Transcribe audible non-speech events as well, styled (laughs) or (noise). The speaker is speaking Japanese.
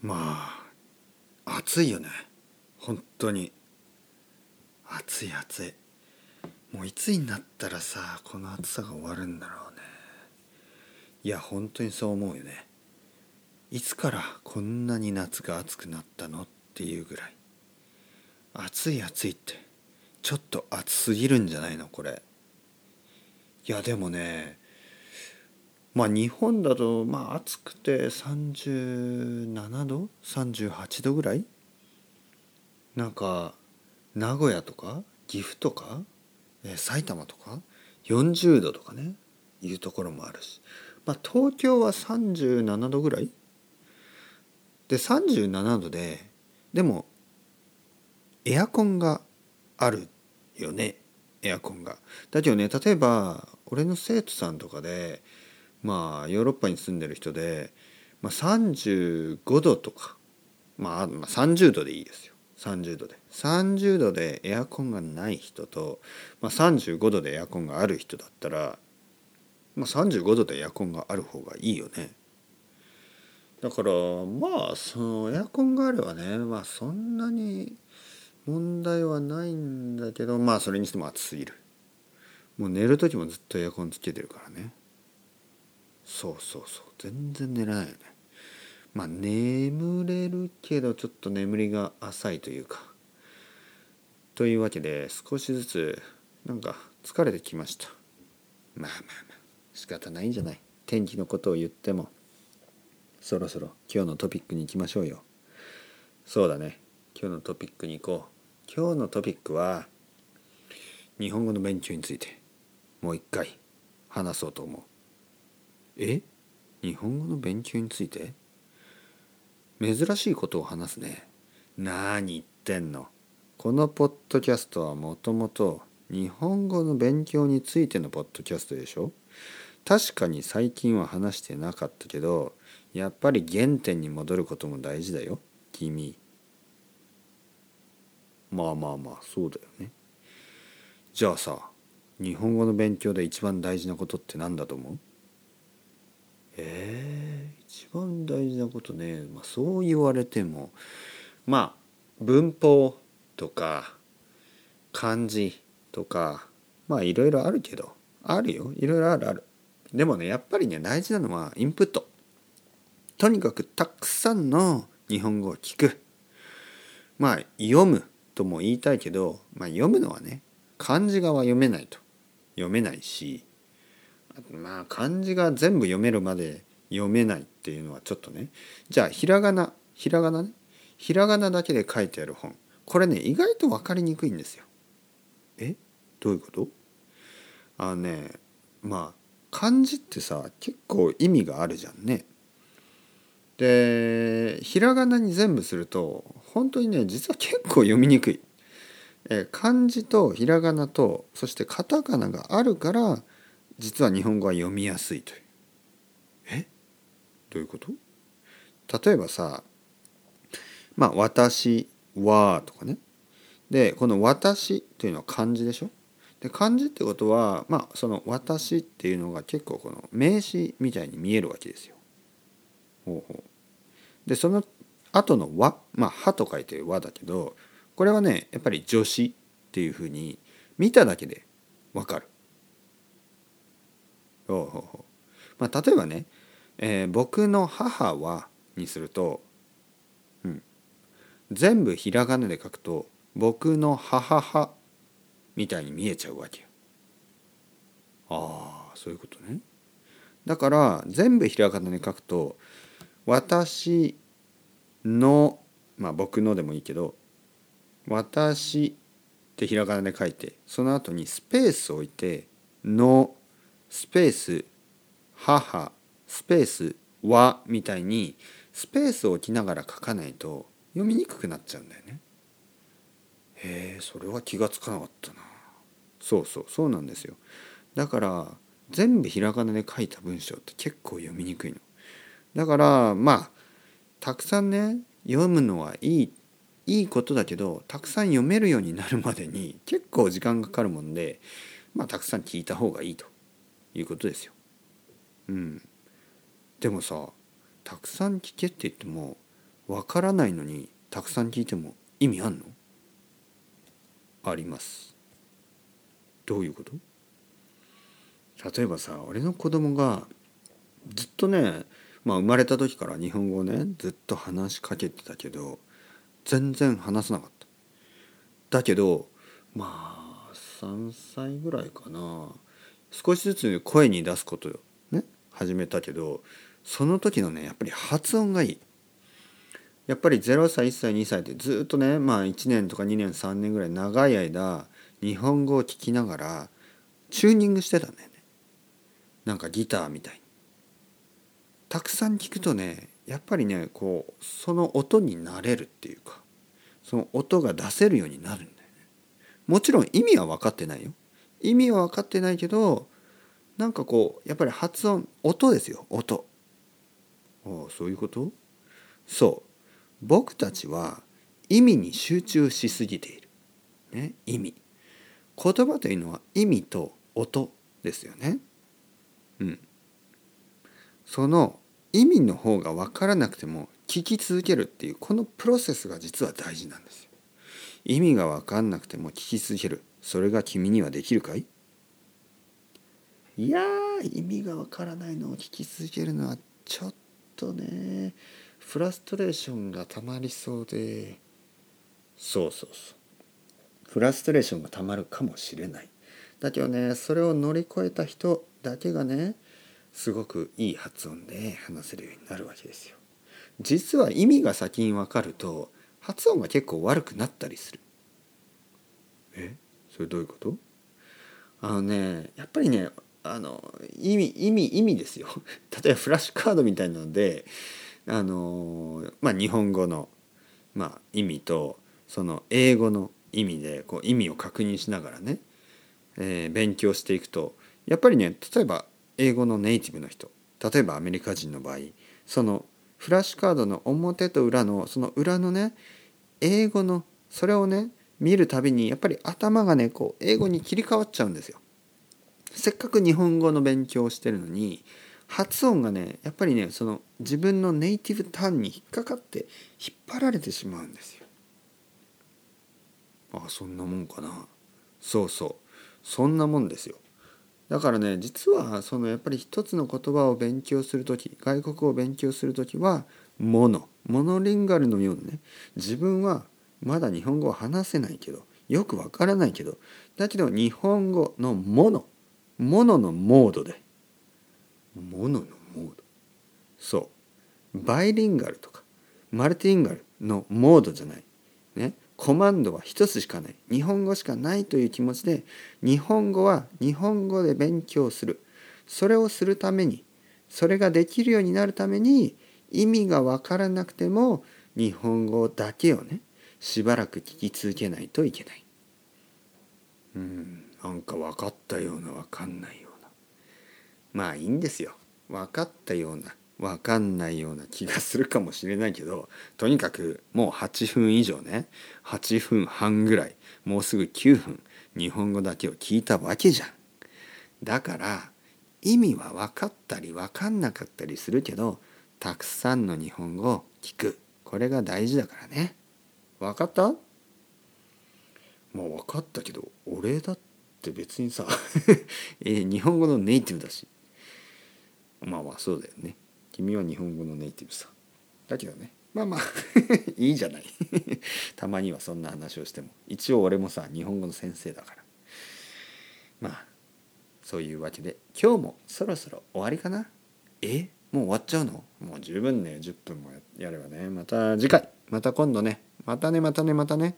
まあ暑いよね。本当に。暑い暑い。もういつになったらさこの暑さが終わるんだろうね。いや本当にそう思うよね。いつからこんなに夏が暑くなったのっていうぐらい。暑い暑いってちょっと暑すぎるんじゃないのこれ。いやでもねまあ日本だとまあ暑くて37度38度ぐらい？なんか名古屋とか岐阜とか、え埼玉とか40度とかねいうところもあるし、まあ、東京は37度ぐらい？で37度ででもエアコンがあるよね。エアコンが。だけどね例えば俺の生徒さんとかでまあヨーロッパに住んでる人で、まあ、35度とか、まあ、まあ30度でいいですよ。30度で。30度でエアコンがない人と、まあ、35度でエアコンがある人だったら、まあ、35度でエアコンがある方がいいよね。だからまあそのエアコンがあればねまあそんなに問題はないんだけどまあそれにしても暑すぎる。もう寝る時もずっとエアコンつけてるからね。そうそうそう。全然寝れないよね。まあ眠れるけどちょっと眠りが浅いというか。というわけで少しずつなんか疲れてきました。まあまあまあ仕方ないんじゃない。天気のことを言ってもそろそろ今日のトピックに行きましょうよ。そうだね。今日のトピックに行こう。今日のトピックは日本語の勉強について。もう一回話そうと思う。え？日本語の勉強について？珍しいことを話すね。何言ってんの？このポッドキャストはもともと日本語の勉強についてのポッドキャストでしょ？確かに最近は話してなかったけどやっぱり原点に戻ることも大事だよ。君。まあまあまあそうだよね。じゃあさ日本語の勉強で一番大事なことって何だと思う？えー、一番大事なことね、まあ、そう言われてもまあ文法とか漢字とかまあいろいろあるけどあるよ。いろいろあるある。でもねやっぱりね大事なのはインプット。とにかくたくさんの日本語を聞く。まあ読むとも言いたいけど、まあ、読むのはね漢字がは読めないと。読めないしまあ漢字が全部読めるまで読めないっていうのはちょっとねじゃあひらがなひらがなねひらがなだけで書いてある本これね意外と分かりにくいんですよ。え？どういうこと？あのねまあ漢字ってさ結構意味があるじゃんね。でひらがなに全部すると本当にね実は結構読みにくい。え漢字とひらがなとそしてカタカナがあるから実は日本語は読みやすいという。え？どういうこと？例えばさまあ「私は」とかねでこの「私」っていうのは漢字でしょ？で漢字ってことはまあその「私」っていうのが結構この名詞みたいに見えるわけですよ。ほうほうでその後の「和」まあ「は」と書いて「和」だけどこれはねやっぱり助詞っていうふうに見ただけでわかる。まあ例えばね、えー、僕の母は」にすると、うん、全部ひらがなで書くと「僕の母は」みたいに見えちゃうわけよ。ああそういうことね。だから全部ひらがなで書くと「私の」まあ僕のでもいいけど「私」ってひらがなで書いてその後にスペースを置いて「の」ペース「母」スペース「は」みたいにスペースを置きながら書かないと読みにくくなっちゃうんだよね。へえそれは気が付かなかったな。そうそうそうなんですよ。だから全部ひらがなで書いた文章って結構読みにくいの。だからまあたくさんね読むのはいいいいことだけどたくさん読めるようになるまでに結構時間がかかるもんでまあたくさん聞いた方がいいということですよ。うん。でもさたくさん聞けって言ってもわからないのにたくさん聞いても意味あんの？あります。どういうこと？例えばさ俺の子供がずっとねまあ生まれた時から日本語をねずっと話しかけてたけど全然話せなかった。だけどまあ3歳ぐらいかな。少しずつ声に出すことね。始めたけどその時のねやっぱり発音がいい。やっぱり0歳1歳2歳ってずっとねまあ1年とか2年3年ぐらい長い間日本語を聞きながらチューニングしてたんだよね。なんかギターみたいに。たくさん聞くとねやっぱりねこうその音になれるっていうかその音が出せるようになるんだよね。もちろん意味は分かってないよ。意味は分かってないけどなんかこうやっぱり発音音ですよ音ああそういうこと？そう僕たちは意味に集中しすぎている。ね、意味。言葉というのは意味と音ですよね。うん。その意味の方が分からなくても聞き続けるっていうこのプロセスが実は大事なんですよ。意味が分かんなくても聞き続ける。それが君にはできるかい？いや意味が分からないのを聞き続けるのはちょっとねフラストレーションがたまりそうで。そうそうそう。フラストレーションがたまるかもしれない。だけどねそれを乗り越えた人だけがねすごくいい発音で話せるようになるわけですよ。実は意味が先に分かると発音が結構悪くなったりする。え？それどういうこと？あのねやっぱりねあの意味意味意味ですよ。(laughs) 例えばフラッシュカードみたいなのであのまあ、日本語の、まあ、意味とその英語の意味でこう意味を確認しながらね、えー、勉強していくとやっぱりね例えば英語のネイティブの人例えばアメリカ人の場合そのフラッシュカードの表と裏のその裏のね英語のそれをね見るたびにやっぱり頭がねこう英語に切り替わっちゃうんですよ。せっかく日本語の勉強をしてるのに発音がねやっぱりねその自分のネイティブターンに引っかかって引っ張られてしまうんですよ。あそんなもんかなそうそうそんなもんですよ。だからね実はそのやっぱり一つの言葉を勉強する時外国語を勉強する時はモノモノリンガルのようなね自分はまだ日本語を話せないけどよくわからないけどだけど日本語のモノモノのモードでモノのモード。そう。バイリンガルとかマルティンガルのモードじゃない。ね。コマンドは一つしかない。日本語しかないという気持ちで日本語は日本語で勉強する。それをするためにそれができるようになるために意味が分からなくても日本語だけをね。しばらく聞き続けないといけない。うん。なんか分かったような分かんないよまあいいんですよ。分かったような分かんないような気がするかもしれないけどとにかくもう8分以上ね。8分半ぐらい。もうすぐ9分。日本語だけを聞いたわけじゃん。だから意味は分かったり分かんなかったりするけどたくさんの日本語を聞く。これが大事だからね。分かった？まあ分かったけど俺だって別にさ (laughs) え日本語のネイティブだし。まあまあそうだよね。君は日本語のネイティブさ。だけどね。まあまあ (laughs) いいじゃない。(laughs) たまにはそんな話をしても。一応俺もさ日本語の先生だから。まあそういうわけで今日もそろそろ終わりかな。えもう終わっちゃうの？もう十分ね。10分もやればね。また次回。また今度ね。またねまたねまたね。